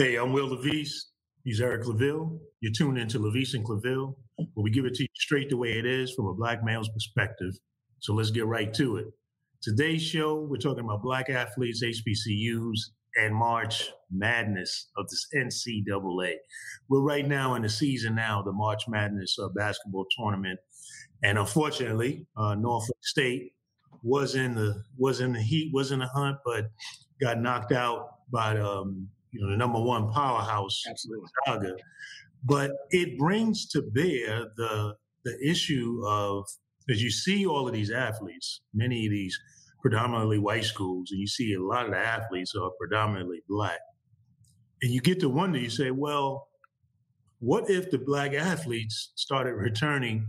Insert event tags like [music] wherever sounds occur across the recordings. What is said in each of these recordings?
Hey, I'm Will Levis. He's Eric Claville. You're tuned into Levis and Claville, where we give it to you straight the way it is from a black male's perspective. So let's get right to it. Today's show, we're talking about black athletes, HBCUs, and March Madness of this NCAA. We're right now in the season now, the March Madness uh, basketball tournament, and unfortunately, uh, Norfolk State was in the was in the heat, was in the hunt, but got knocked out by um, you know the number one powerhouse, Absolutely. But it brings to bear the the issue of as you see all of these athletes, many of these predominantly white schools, and you see a lot of the athletes are predominantly black, and you get to wonder. You say, well, what if the black athletes started returning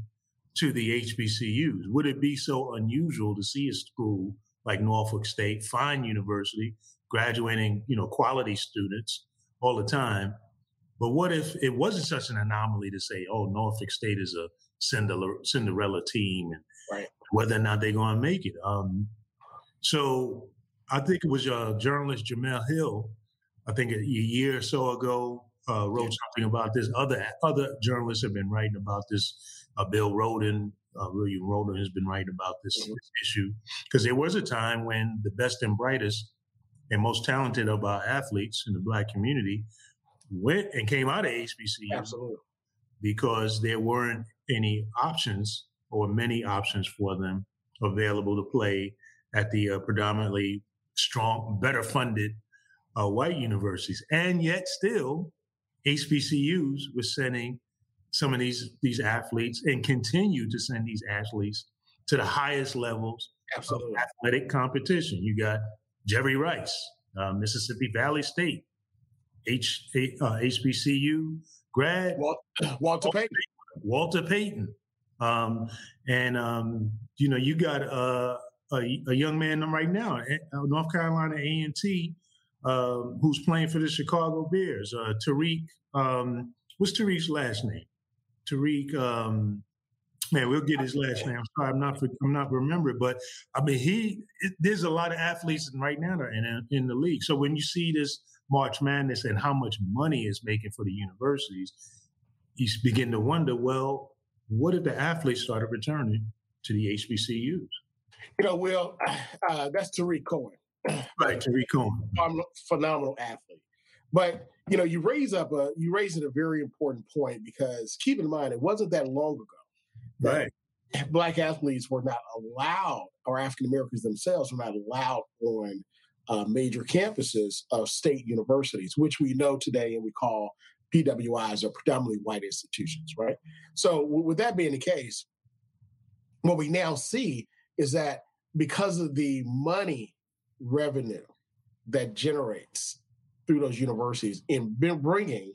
to the HBCUs? Would it be so unusual to see a school like Norfolk State, fine university, graduating, you know, quality students all the time? But what if it wasn't such an anomaly to say, oh, Norfolk State is a Cinderella, Cinderella team and Right. whether or not they're going to make it? Um, so I think it was uh, journalist Jemele Hill, I think a year or so ago, uh, wrote something about this. Other other journalists have been writing about this. Uh, Bill Rhoden, uh, William Rhoden has been writing about this, Mhm. this issue because there was a time when the best and brightest and most talented of our athletes in the black community went and came out of HBCU Absolutely. because there weren't any options or many options for them available to play at the uh, predominantly strong, better funded uh, white universities. And yet still, HBCUs were sending some of these, these athletes and continue to send these athletes to the highest levels of Absolutely. athletic competition. You got Jerry Rice, uh, Mississippi Valley State, H, uh, HBCU grad, Wal- Walter Payton. Walter Payton. Um, and, um, you know, you got uh, a, a young man right now, uh, North Carolina A&T, um, who's playing for the Chicago Bears, uh, Tarik. Um, what's Tarik's last name? Tarik. Man, we'll get his last name. I'm sorry, I'm not. I'm not remembering, but I mean, he. It, there's a lot of athletes right now that are in in the league. So when you see this March Madness and how much money is making for the universities, you begin to wonder. Well, what if the athletes started returning to the HBCUs? You know, Will, [sighs] uh, that's Tarik Cohen. [clears throat] Right, Tarik Cohen. Phenom- Phenomenal athlete. But you know, you raise up a you raise a very important point because keep in mind it wasn't that long ago Right. black athletes were not allowed, or African Americans themselves were not allowed on uh, major campuses of state universities, which we know today and we call PWIs or predominantly white institutions, right? So, with that being the case, what we now see is that because of the money revenue that generates through those universities in bringing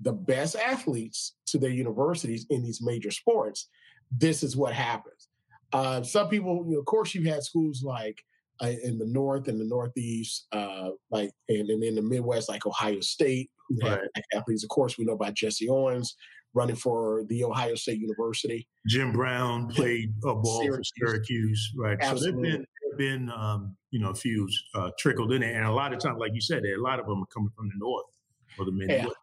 the best athletes to their universities in these major sports, this is what happens. Uh, some people, you know, of course, you've had schools like uh, in the north and the northeast, uh, like and, and in the Midwest, like Ohio State, who Right. black athletes. Of course, we know about Jesse Owens running for the Ohio State University. Jim Brown played a ball Syracuse. for Syracuse, right? So there've been been um, you know a few uh, trickled in there, and a lot of times, like you said, a lot of them are coming from the north or the Midwest.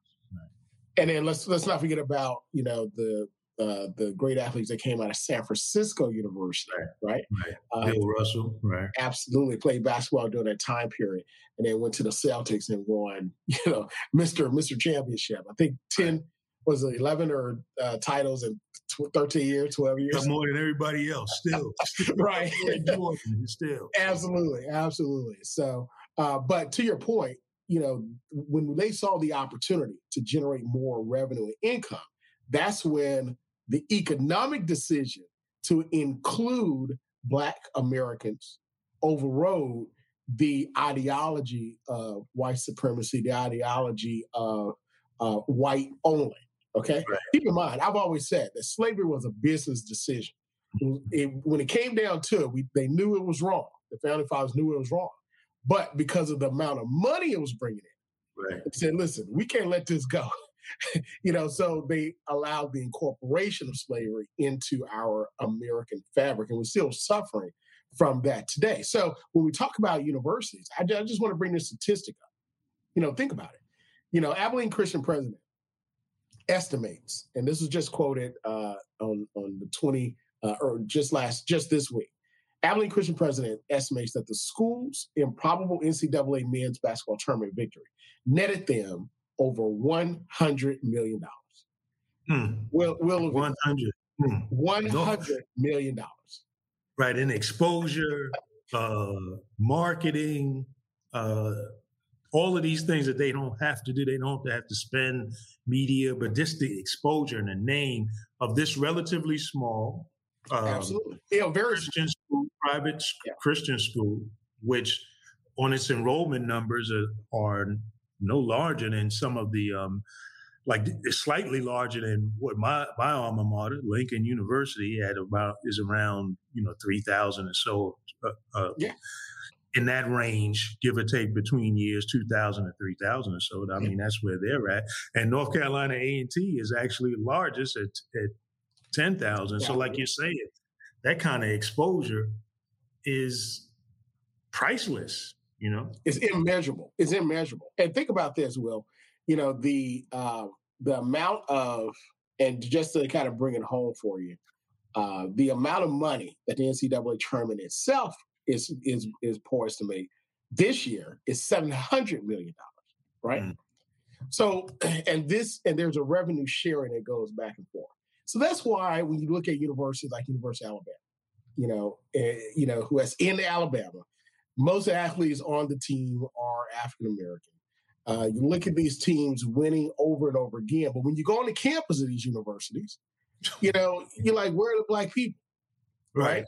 And then let's let's not forget about you know the uh, the great athletes that came out of San Francisco University, right? Right. Uh, Bill Russell, right? absolutely played basketball during that time period, and then went to the Celtics and won, [laughs] you know, Mister Mister Championship. I think ten was it eleven or uh, titles in tw- thirteen years, twelve years. More than everybody else, still. [laughs] right. Still. absolutely, absolutely. So, uh, but to your point, you know, when they saw the opportunity to generate more revenue and income, that's when the economic decision to include Black Americans overrode the ideology of white supremacy, the ideology of uh, white only. Okay, Right. keep in mind, I've always said that slavery was a business decision. It- when it came down to it, we, they knew it was wrong. The founding fathers knew it was wrong, but because of the amount of money it was bringing in, Right. they said, "Listen, we can't let this go." [laughs] you know, so they allowed the incorporation of slavery into our American fabric, and we're still suffering from that today. So when we talk about universities, I, I just want to bring this statistic up. You know, think about it. You know, Abilene Christian president estimates, and this was just quoted uh, on on the 20 uh, or just last just this week. Abilene Christian president estimates that the school's improbable NCAA men's basketball tournament victory netted them over one hundred million dollars. Hmm. Will will one hundred. Hmm. One hundred million dollars. Right in exposure, uh, marketing, uh, all of these things that they don't have to do. They don't have to spend media, but just the exposure and the name of this relatively small, um, absolutely, yeah, very Christian school, private yeah. Christian school, which on its enrollment numbers are, are no larger than some of the um, like slightly larger than what my my alma mater, Lincoln University, had about is around you know three thousand or so. Uh, uh, yeah. In that range, give or take between years 2000 and 3000 or so. I mean, that's where they're at. And North Carolina A&T is actually largest at, at 10,000. Yeah. So like you're saying, that kind of exposure is priceless, you know? It's immeasurable. It's immeasurable. And think about this, Will you know the uh, the amount of and just to kind of bring it home for you, uh, the amount of money that the NCAA tournament itself is is is poised to make this year is seven hundred million dollars, right? Mm. So, [clears throat] and this and there's a revenue sharing that goes back and forth. So that's why when you look at universities like University of Alabama, you know, uh, you know, who has in Alabama, most athletes on the team are African American. Uh, you look at these teams winning over and over again, but when you go on the campus of these universities, you know, you're like, where are the black people? Right. right?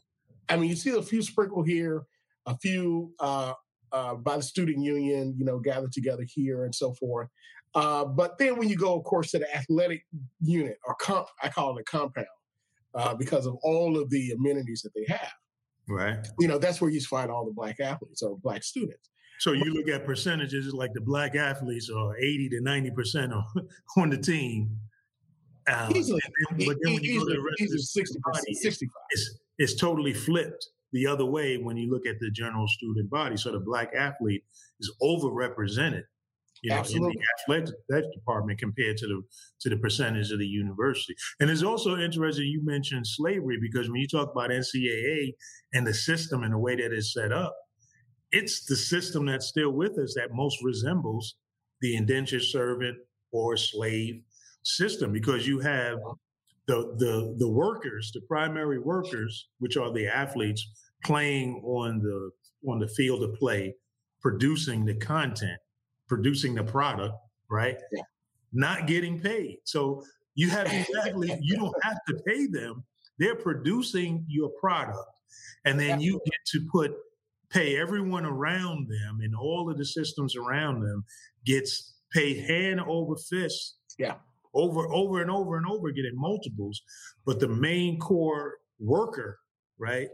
I mean, you see a few sprinkle here, a few uh, uh, by the student union, you know, gathered together here and so forth. Uh, but then when you go, of course, to the athletic unit or comp, I call it a compound uh, because of all of the amenities that they have. Right. You know, that's where you find all the black athletes or black students. So you look at percentages like the black athletes are 80 to 90% on, [laughs] on the team. Uh, easily, then, but then when you go to the rest of the 60 body, 65. It's, it's totally flipped the other way when you look at the general student body. So the black athlete is overrepresented, you know, Absolutely. in the athletic department compared to the to the percentage of the university. And it's also interesting you mentioned slavery because when you talk about NCAA and the system and the way that it's set up, it's the system that's still with us that most resembles the indentured servant or slave system because you have the the the workers, the primary workers, which are the athletes playing on the on the field of play, producing the content, producing the product, right? Yeah. Not getting paid. So you have [laughs] exactly, you don't have to pay them. They're producing your product. And then you get to put pay everyone around them and all of the systems around them gets paid hand over fist. Yeah. Over, over and over and over again in multiples. But the main core worker, right,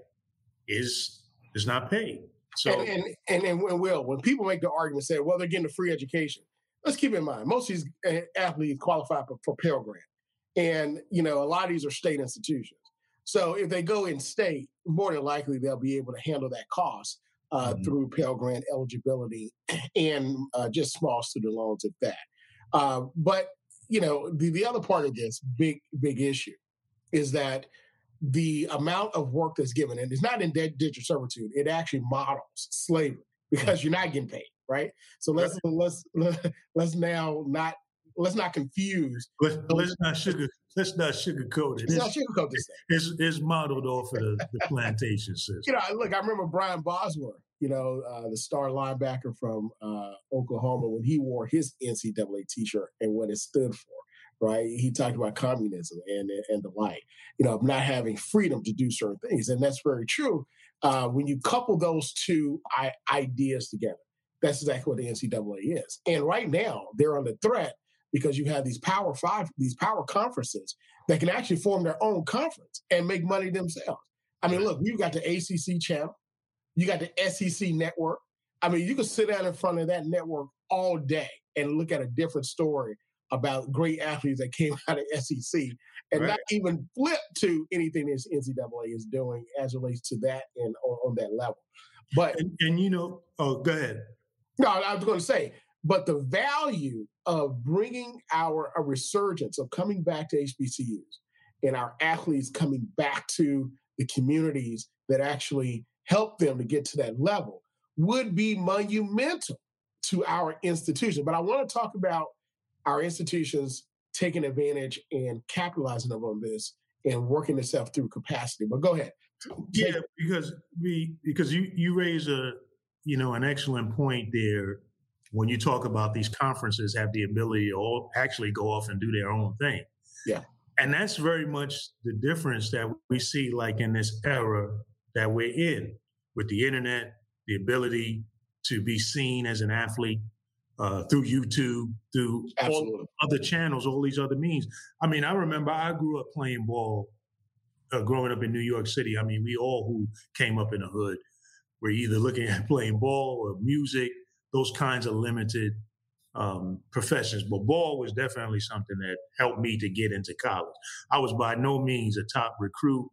is is not paid. So and and, and, and when will when people make the argument say, well, they're getting a free education. Let's keep in mind most of these eh, athletes qualify for, for Pell Grant, and you know a lot of these are state institutions. So if they go in state, more than likely they'll be able to handle that cost uh, mm-hmm. through Pell Grant eligibility and uh, just small student loans at that. Uh, but you know, the, the other part of this big big issue is that the amount of work that's given, and it's not indentured servitude, it actually models slavery [laughs] because you're not getting paid, right? So let's let's [laughs] let's now not let's not confuse. Let's, let's not sugar let's not sugarcoat it. Let's not sugarcoat this It's, it's modeled off of the, the plantation system. You know, look, I remember Brian Bosworth, you know, uh, the star linebacker from uh, Oklahoma, when he wore his NCAA T-shirt and what it stood for. Right, he talked about communism and and the like. You know, not having freedom to do certain things, and that's very true. Uh, when you couple those two I- ideas together, that's exactly what the NCAA is. And right now, they're under threat because you have these power five, these power conferences that can actually form their own conference and make money themselves. I mean, look, you've got the ACC channel, you got the SEC network. I mean, you can sit down in front of that network all day and look at a different story about great athletes that came [laughs] out of SEC and right. not even flip to anything that NCAA is doing as relates to that and on, on that level. But and, and, you know, oh, go ahead. No, I was going to say But the value of bringing our a resurgence of coming back to HBCUs and our athletes coming back to the communities that actually help them to get to that level would be monumental to our institution. But I want to talk about our institutions taking advantage and capitalizing on this and working itself through capacity. But go ahead. Yeah, because we because you you raise a you know an excellent point there when you talk about these conferences have the ability to all actually go off and do their own thing. Yeah. And that's very much the difference that we see like in this era that we're in with the internet, the ability to be seen as an athlete uh, through YouTube, through Absolutely. all other channels, all these other means. I mean, I remember I grew up playing ball uh, growing up in New York City. I mean, we all who came up in the hood were either looking [laughs] at playing ball or music, those kinds of limited um, professions. But ball was definitely something that helped me to get into college. I was by no means a top recruit,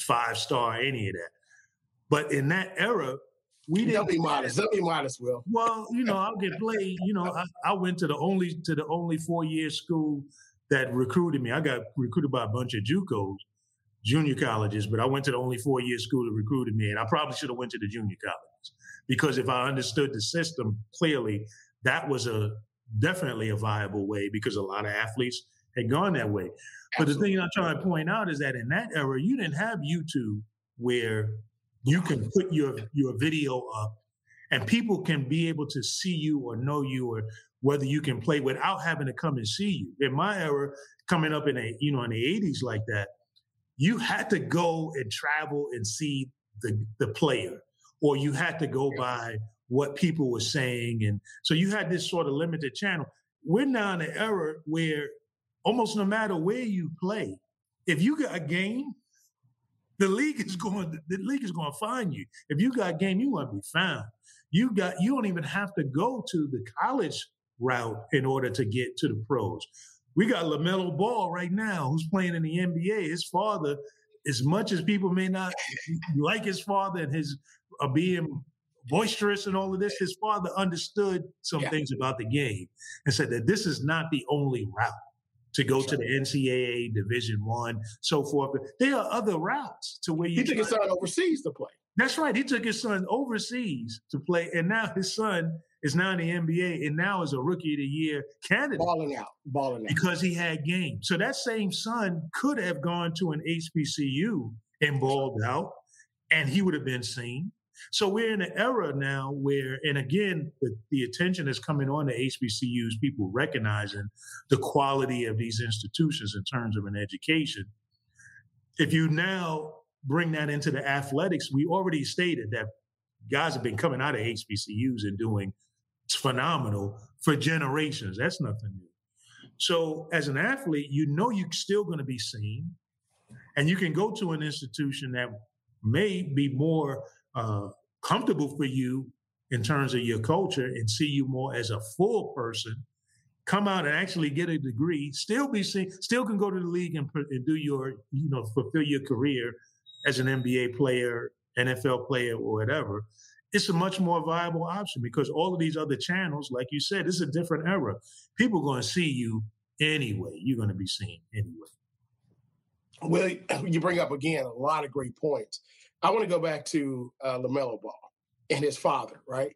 five star, any of that. But in that era, we didn't. Don't be modest. Don't be modest, Will. Well, you know, I'll get played. You know, I, I went to the only to the only four year school that recruited me. I got recruited by a bunch of JUCOs, junior colleges, but I went to the only four year school that recruited me, and I probably should have went to the junior colleges because if I understood the system clearly, that was a definitely a viable way because a lot of athletes had gone that way. Absolutely. But the thing I'm trying to point out is that in that era, you didn't have YouTube where you can put your your video up and people can be able to see you or know you or whether you can play without having to come and see you. In my era, coming up in a you know in the 80s like that, you had to go and travel and see the the player, or you had to go by what people were saying, and so you had this sort of limited channel. We're now in an era where almost no matter where you play, if you got a game, the league is going. The league is going to find you. If you got game, you want to be found. You got. You don't even have to go to the college route in order to get to the pros. We got LaMelo Ball right now, who's playing in the NBA. His father, as much as people may not [laughs] like his father and his uh, being boisterous and all of this, his father understood some yeah. things about the game and said that this is not the only route to go to the NCAA Division One, so forth. But there are other routes to where you. He took his son overseas to play. That's right. He took his son overseas to play, and now his son is now in the NBA, and now is a Rookie of the Year candidate. Balling out, balling out, because he had game. So that same son could have gone to an HBCU and balled out, and he would have been seen. So we're in an era now where, and again, the, the attention is coming on to HBCUs, people recognizing the quality of these institutions in terms of an education. If you now bring that into the athletics, we already stated that guys have been coming out of HBCUs and doing phenomenal for generations. That's nothing new. So as an athlete, you know you're still going to be seen, and you can go to an institution that may be more uh, comfortable for you in terms of your culture and see you more as a full person, come out and actually get a degree, still be seen, still can go to the league and, and do your, you know, fulfill your career as an NBA player, NFL player, or whatever. It's a much more viable option because all of these other channels, like you said, it's a different era. People are going to see you anyway. You're going to be seen anyway. Well, you bring up again a lot of great points. I want to go back to uh, LaMelo Ball and his father, right?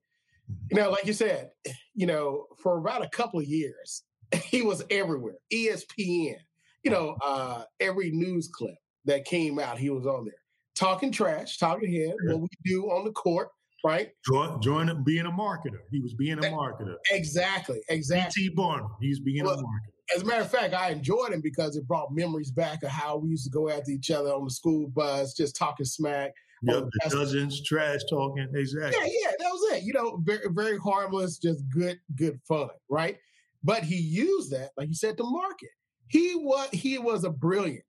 Mm-hmm. You know, like you said, you know, for about a couple of years, [laughs] he was everywhere. ESPN, you know, uh, every news clip that came out, he was on there talking trash, talking head, what we do on the court, right? Join, join being a marketer. He was being a marketer. Exactly, exactly. T. Barnum, he's being well, a marketer. As a matter of fact, I enjoyed him because it brought memories back of how we used to go after each other on the school bus, just talking smack. Yep, the cousins, trash talking, exactly. Yeah, yeah, that was it. You know, very, very harmless, just good, good fun, right? But he used that, like you said, to market. He was he was a brilliant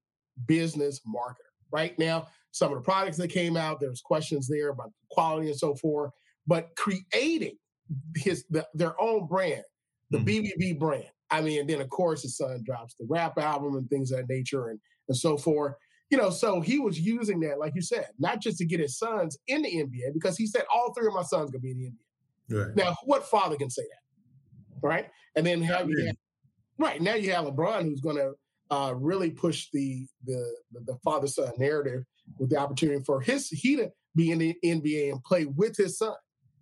business marketer. Right now, some of the products that came out, there's questions there about quality and so forth. But creating his the, their own brand, the mm-hmm. BBB brand. I mean, and then of course his son drops the rap album and things of that nature and and so forth. You know, so he was using that, like you said, not just to get his sons in the NBA, because he said all three of my sons gonna be in the NBA. Right. Now, what father can say that? right? And then have, you have, right now you have LeBron who's going to uh, really push the the the, the father son narrative with the opportunity for his he to be in the NBA and play with his son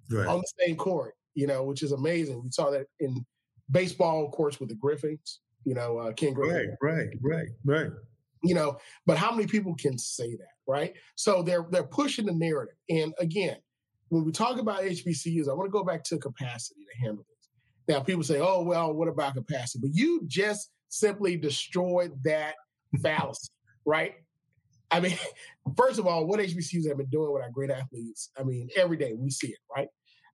right. on the same court. You know, which is amazing. We saw that in baseball, of course, with the Griffins. You know, uh, Ken Griffin. Right, right, right, right. You know, but how many people can say that, right? So they're they're pushing the narrative. And again, when we talk about HBCUs, I want to go back to capacity to handle this. Now, people say, "Oh, well, what about capacity?" But you just simply destroyed that [laughs] fallacy, right? I mean, [laughs] first of all, what HBCUs have been doing with our great athletes, I mean, every day we see it, right?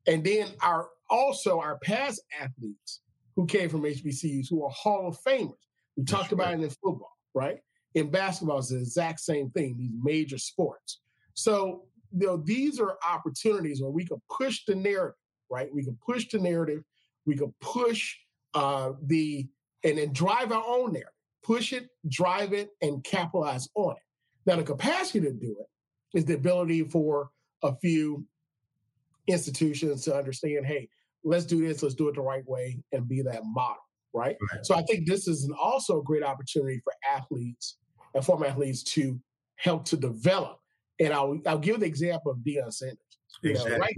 And then our also our past athletes who came from HBCUs who are Hall of Famers. We That's talked about right. it in football, right? In basketball, it's the exact same thing, these major sports. So, you know, these are opportunities where we can push the narrative, right? We can push the narrative, we can push uh, the and then drive our own narrative, push it, drive it, and capitalize on it. Now, the capacity to do it is the ability for a few institutions to understand, hey, let's do this, let's do it the right way, and be that model, right? right. So I think this is an also a great opportunity for athletes and former athletes to help to develop. And I'll I'll give the example of Deion Sanders. You exactly. know, right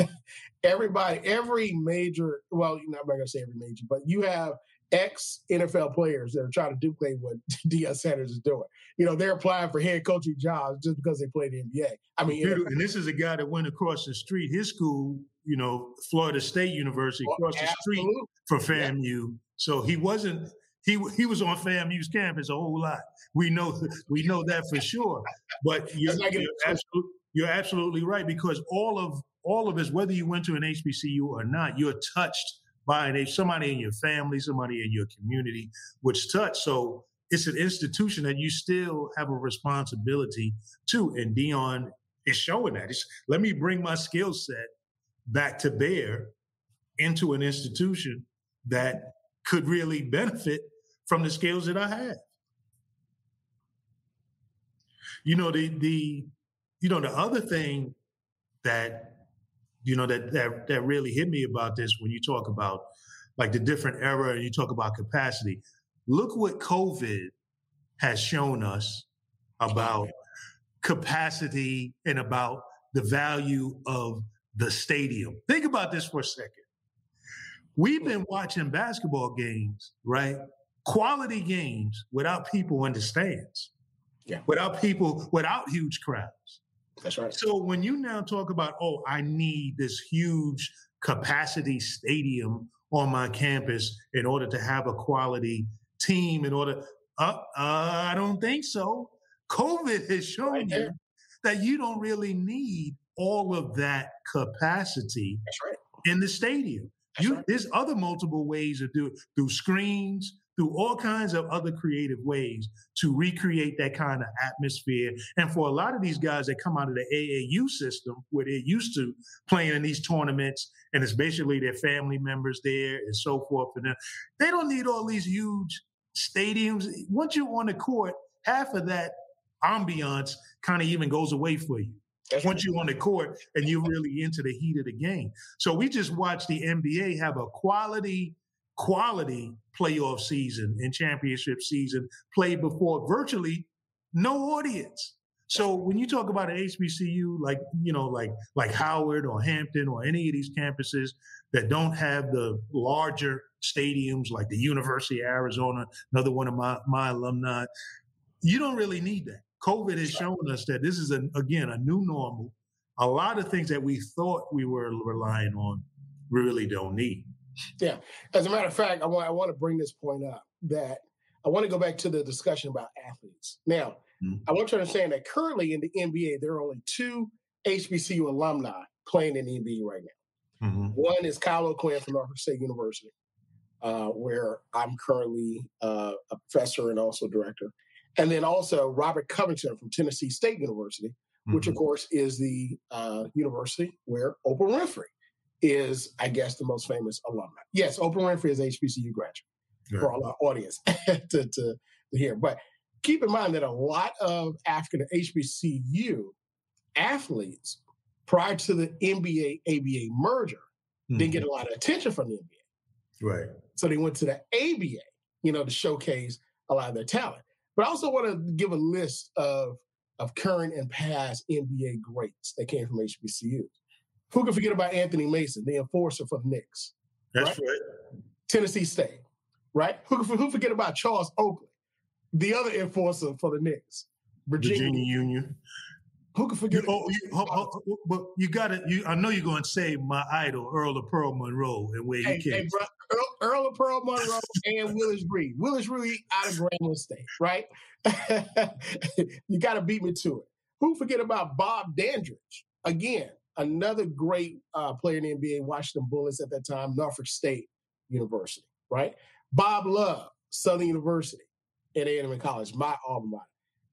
now, [laughs] everybody, every major, well, you know, I'm not gonna say every major, but you have ex NFL players that are trying to duplicate what [laughs] Deion Sanders is doing. You know, they're applying for head coaching jobs just because they play the NBA. I mean, and this is a guy that went across the street. His school, you know, Florida State University, well, across absolutely. the street for FAMU. Yeah. So he wasn't. He, he was on FAMU's campus a whole lot. We know we know that for sure. But you're, you're, absolutely, you're absolutely right because all of all of us, whether you went to an HBCU or not, you're touched by an, somebody in your family, somebody in your community, which touch. So it's an institution that you still have a responsibility to. And Deion is showing that. It's, let me bring my skill set back to bear into an institution that could really benefit from the skills that I have. You know, the the you know, the other thing that you know that that that really hit me about this when you talk about like the different era and you talk about capacity. Look what COVID has shown us about capacity and about the value of the stadium. Think about this for a second. We've been watching basketball games, right? Quality games without people in the stands. Yeah. Without people, without huge crowds. That's right. So when you now talk about, oh, I need this huge capacity stadium on my campus in order to have a quality team, in order, uh, uh, I don't think so. COVID has shown right you that you don't really need all of that capacity right. in the stadium. You, right. There's other multiple ways to do it through screens, through all kinds of other creative ways to recreate that kind of atmosphere. And for a lot of these guys that come out of the AAU system, where they're used to playing in these tournaments, and it's basically their family members there and so forth, and they don't need all these huge stadiums. Once you're on the court, half of that ambiance kind of even goes away for you. Once you're on the court and you're really into the heat of the game. So we just watched the NBA have a quality quality playoff season and championship season played before virtually no audience. So when you talk about an HBCU like you know like like Howard or Hampton or any of these campuses that don't have the larger stadiums like the University of Arizona, another one of my my alumni, you don't really need that. COVID has shown us that this is an, again a new normal. A lot of things that we thought we were relying on, we really don't need. Yeah. As a matter of fact, I want I want to bring this point up that I want to go back to the discussion about athletes. Now, mm-hmm. I want you to understand that currently in the NBA, there are only two HBCU alumni playing in the NBA right now. Mm-hmm. One is Kyle O'Quinn from Norfolk State University, uh, where I'm currently uh, a professor and also director. And then also Robert Covington from Tennessee State University, mm-hmm. which of mm-hmm. course is the uh, university where Oprah Winfrey is, I guess, the most famous alumni. Yes, Oprah Winfrey is HBCU graduate right. for all our audience to, [laughs] to, to hear. But keep in mind that a lot of African HBCU athletes prior to the NBA ABA merger mm-hmm. didn't get mm-hmm. a lot of attention from the NBA. Right. So they went to the ABA, you know, to showcase a lot of their talent. But I also want to give a list of of current and past NBA greats that came from HBCUs. Who can forget about Anthony Mason, the enforcer for the Knicks? That's right. right. Tennessee State, right? Who who forget about Charles Oakley, the other enforcer for the Knicks? Virginia, Virginia Union. Who can forget? You, oh, you, but you got to. You, I know you're going to say my idol, Earl of Pearl Monroe, and where hey, he came. Hey, bro, Earl, Earl of Pearl Monroe [laughs] and Willis Reed. Willis Reed out of Grambling State, right? [laughs] you got to beat me to it. Who forget about Bob Dandridge? Again, another great uh, player in the NBA, Washington Bullets at that time, Norfolk State University, right? Bob Love, Southern University at A&M College, my alma mater.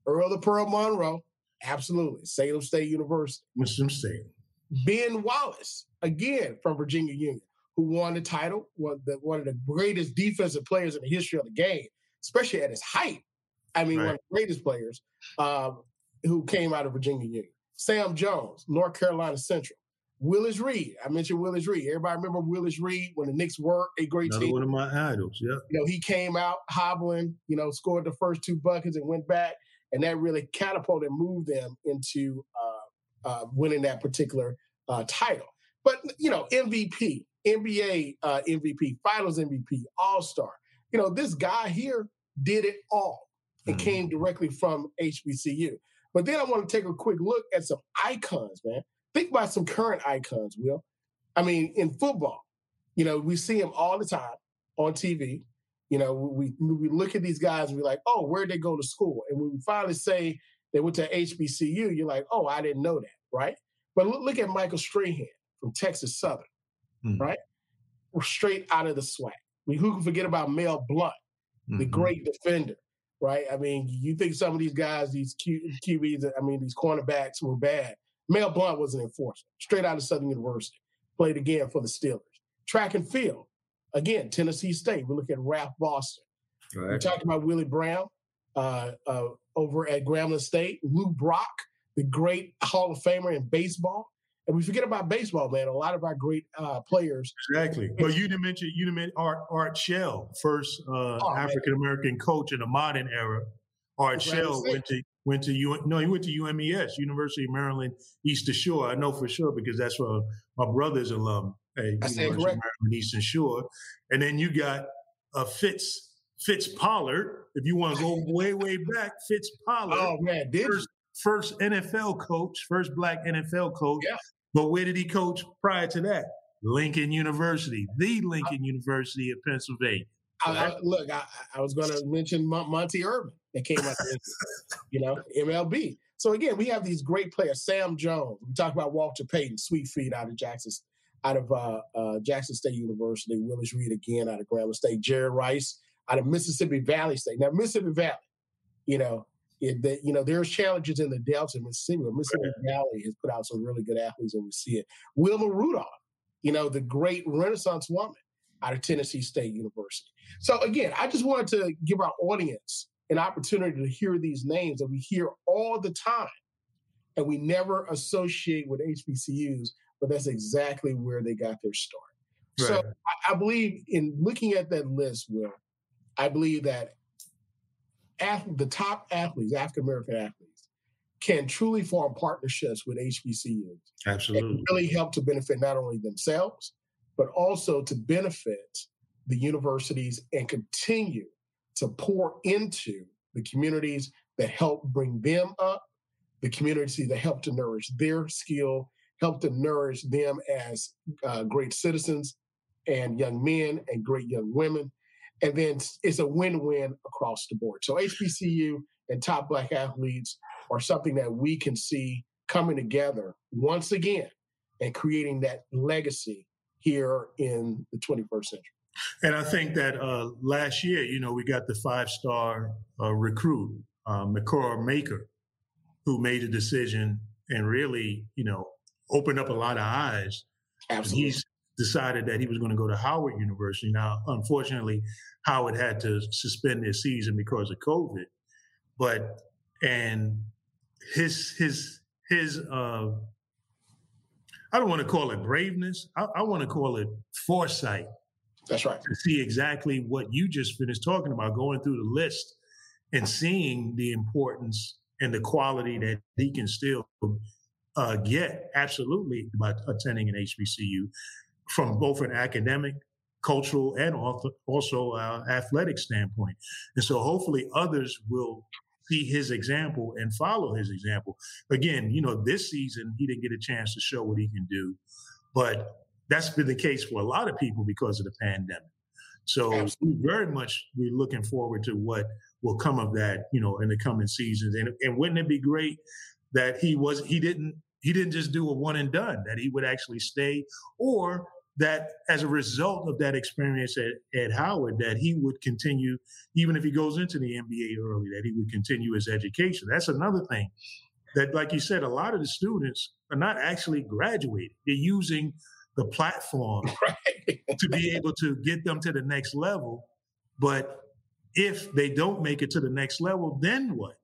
Earl of Pearl Monroe, absolutely. Salem State University. Michigan State. Ben Wallace, again from Virginia Union, who won the title, one of the, one of the greatest defensive players in the history of the game, especially at his height. I mean, right. one of the greatest players um, who came out of Virginia Union. Sam Jones, North Carolina Central. Willis Reed. I mentioned Willis Reed. Everybody remember Willis Reed when the Knicks were a great Another team. One of my idols. Yeah. You know, he came out hobbling. You know, scored the first two buckets and went back, and that really catapulted and moved them into uh, uh, winning that particular uh, title. But you know, MVP, NBA uh, MVP, Finals MVP, All Star. You know, this guy here did it all and mm-hmm. came directly from HBCU. But then I want to take a quick look at some icons, man. Think about some current icons, Will. I mean, in football, you know, we see them all the time on TV. You know, we we look at these guys and we're like, oh, where'd they go to school? And when we finally say they went to HBCU, you're like, oh, I didn't know that, right? But look, look at Michael Strahan from Texas Southern, mm right? We're straight out of the. I mean, who can forget about Mel Blount, mm-hmm. the great defender, right? I mean, you think some of these guys, these Q, QBs, I mean, these cornerbacks were bad. Mel Blount was an enforcer, straight out of Southern University. Played again for the Steelers. Track and field, again, Tennessee State. We look at Ralph Boston. Right. We talked about Willie Brown uh, uh, over at Grambling State. Lou Brock, the great Hall of Famer in baseball. And we forget about baseball, man. A lot of our great uh, players. Exactly. [laughs] Well, you didn't mention you didn't mention Art Art Shell, first uh, oh, African American coach in the modern era. Art Shell went to went to U. No, he went to UMES, University of Maryland Eastern Shore. I know for sure because that's where my brother's alum at University of Maryland Eastern Shore. And then you got a Fitz Fitz Pollard. If you want to go way way back, Fitz Pollard. Oh man, did first, first NFL coach, first black NFL coach. Yeah. But where did he coach prior to that? Lincoln University, the Lincoln University of Pennsylvania. I, I, look, I, I was going to mention Monte Irvin that came out there, you know, MLB. So again, we have these great players. Sam Jones. We talk about Walter Payton, sweet feet out of Jackson, out of uh, uh, Jackson State University. Willis Reed again out of Grambling State. Jerry Rice out of Mississippi Valley State. Now Mississippi Valley, you know, it, the, you know, there's challenges in the Delta, Mississippi. Mississippi right. Valley has put out some really good athletes, and we see it. Wilma Rudolph, you know, the great Renaissance woman out of Tennessee State University. So again, I just wanted to give our audience an opportunity to hear these names that we hear all the time, and we never associate with HBCUs, but that's exactly where they got their start. Right. So I, I believe in looking at that list, Will, I believe that the top athletes, African American athletes, can truly form partnerships with HBCUs. Absolutely. Really help to benefit not only themselves, but also to benefit the universities and continue to pour into the communities that help bring them up, the communities that help to nourish their skill, help to nourish them as uh, great citizens and young men and great young women. And then it's a win win across the board. So HBCU and top black athletes are something that we can see coming together once again and creating that legacy here in the 21st century. And I think that uh, last year, you know, we got the five star uh, recruit, uh, Maker, who made a decision and really, you know, opened up a lot of eyes. Absolutely. He's decided that he was going to go to Howard University. Now, unfortunately, Howard had to suspend their season because of COVID. But and his his his uh, I don't want to call it braveness. I, I want to call it foresight That's right. To see exactly what you just finished talking about, going through the list and seeing the importance and the quality that he can still uh, get absolutely by attending an HBCU from both an academic, cultural, and also uh, athletic standpoint. And so hopefully others will see his example and follow his example. Again, you know, this season he didn't get a chance to show what he can do, but that's been the case for a lot of people because of the pandemic. So Absolutely. we very much we're looking forward to what will come of that, you know, in the coming seasons. And and wouldn't it be great that he was he didn't he didn't just do a one and done, that he would actually stay, or that as a result of that experience at, at Howard, that he would continue, even if he goes into the NBA early, that he would continue his education. That's another thing that, like you said, a lot of the students are not actually graduating. They're using the platform [laughs] right. to be able to get them to the next level. But if they don't make it to the next level, then what?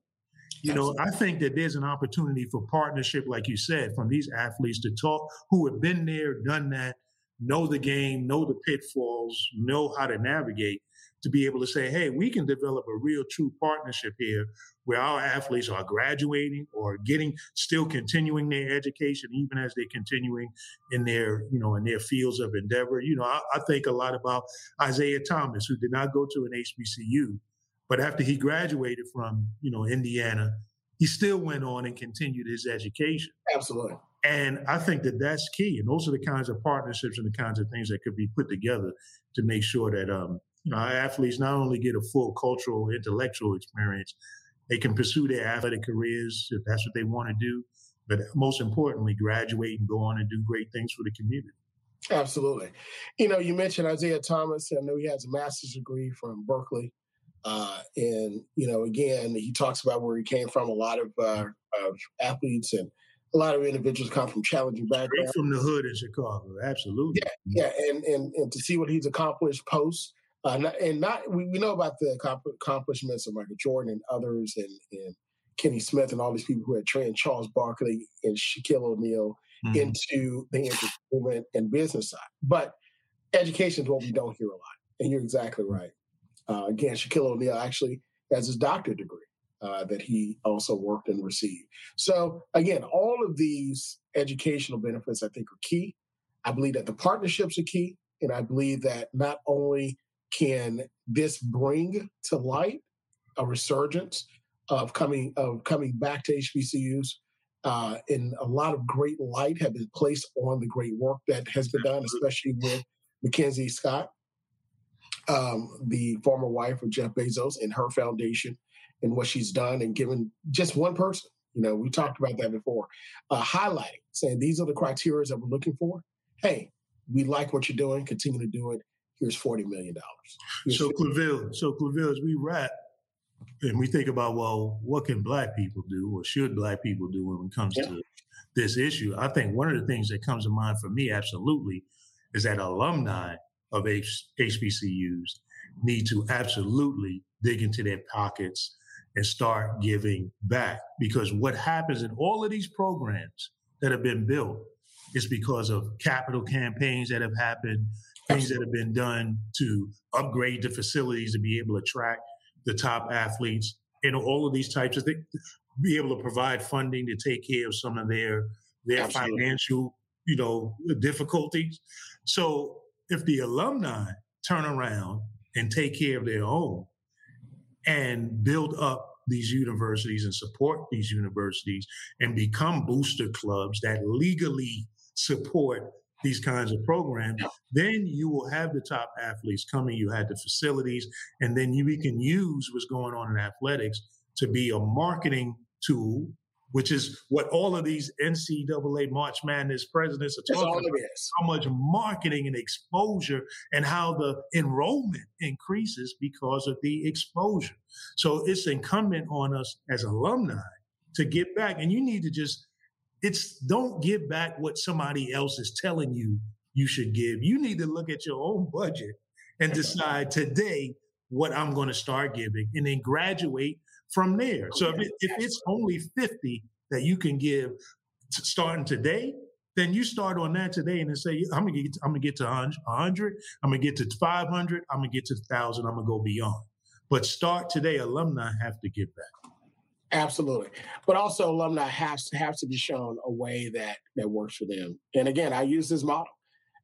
You know, I think that there's an opportunity for partnership, like you said, from these athletes to talk who have been there, done that, know the game, know the pitfalls, know how to navigate to be able to say, hey, we can develop a real true partnership here where our athletes are graduating or getting still continuing their education even as they're continuing in their, you know, in their fields of endeavor. You know, I, I think a lot about Isiah Thomas, who did not go to an HBCU, but after he graduated from, you know, Indiana, he still went on and continued his education. Absolutely. And I think that that's key. And those are the kinds of partnerships and the kinds of things that could be put together to make sure that um, you know, our athletes not only get a full cultural, intellectual experience, they can pursue their athletic careers if that's what they want to do, but most importantly, graduate and go on and do great things for the community. Absolutely. You know, you mentioned Isiah Thomas. I know he has a master's degree from Berkeley. Uh, and, you know, again, he talks about where he came from. A lot of, uh, of athletes and a lot of individuals come from challenging backgrounds. from the hood in Chicago, absolutely. Yeah, yeah, and and, and to see what he's accomplished post, uh, and not we, we know about the accomplishments of Michael Jordan and others, and and Kenny Smith and all these people who had trained Charles Barkley and Shaquille O'Neal mm-hmm. into the entertainment and business side. But education is what we don't hear a lot, and you're exactly right. Uh, again, Shaquille O'Neal actually has his doctorate degree uh, that he also worked and received. So again, all of these educational benefits I think are key. I believe that the partnerships are key, and I believe that not only can this bring to light a resurgence of coming of coming back to HBCUs, uh, and a lot of great light have been placed on the great work that has been done, especially with Mackenzie Scott, um, the former wife of Jeff Bezos, and her foundation and what she's done and given just one person. You know, we talked about that before, uh, highlighting, saying these are the criteria that we're looking for. Hey, we like what you're doing. Continue to do it. Here's forty million dollars. So Claville, so Claville, as we wrap, and we think about well, what can Black people do, or should Black people do when it comes yeah. to this issue? I think one of the things that comes to mind for me, absolutely, is that alumni of H- HBCUs need to absolutely dig into their pockets and start giving back. Because what happens in all of these programs that have been built is because of capital campaigns that have happened, things that have been done to upgrade the facilities to be able to attract the top athletes, and all of these types of things, be able to provide funding to take care of some of their their Absolutely. financial, you know, difficulties. So if the alumni turn around and take care of their own and build up these universities and support these universities and become booster clubs that legally support these kinds of programs, then you will have the top athletes coming. You had the facilities, and then you can use what's going on in athletics to be a marketing tool which is what all of these NCAA March Madness presidents are talking about. How much marketing and exposure and how the enrollment increases because of the exposure. So it's incumbent on us as alumni to get back. And you need to just, it's don't give back what somebody else is telling you you should give. You need to look at your own budget and decide today what I'm going to start giving and then graduate from there. So if, it, if it's only 50 that you can give starting today, then you start on that today and then say, I'm gonna get, I'm gonna get to 100, I'm gonna get to 500, I'm gonna get to 1,000, I'm gonna go beyond. But start today. Alumni have to give back. Absolutely, but also alumni has to have to be shown a way that that works for them. And again, I use this model.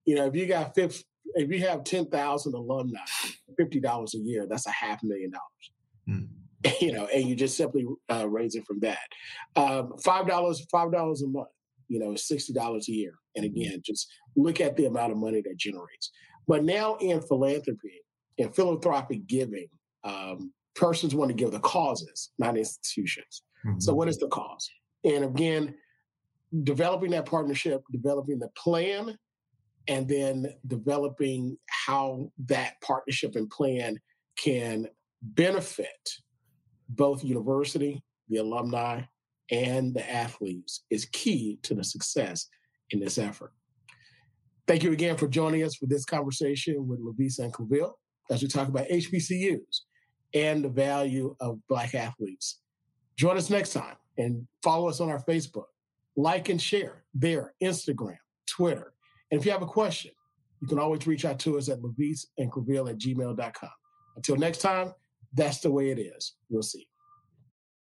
You know, if you got fifth, if you have ten thousand alumni, fifty dollars a year, that's a half million dollars. Mm. [laughs] You know, and you just simply uh, raise it from that. Um, five dollars, five dollars a month. You know, sixty dollars a year. And mm-hmm. again, just look at the amount of money that generates. But now in philanthropy and philanthropic giving, um, persons want to give the causes, not institutions. Mm-hmm. So, what is the cause? And again, developing that partnership, developing the plan, and then developing how that partnership and plan can benefit both university, the alumni, and the athletes is key to the success in this effort. Thank you again for joining us for this conversation with LaVise and Claville as we talk about HBCUs and the value of Black athletes. Join us next time and follow us on our Facebook. Like and share there, Instagram, Twitter. And if you have a question, you can always reach out to us at LaVise and Claville at gmail.com. Until next time, that's the way it is. We'll see.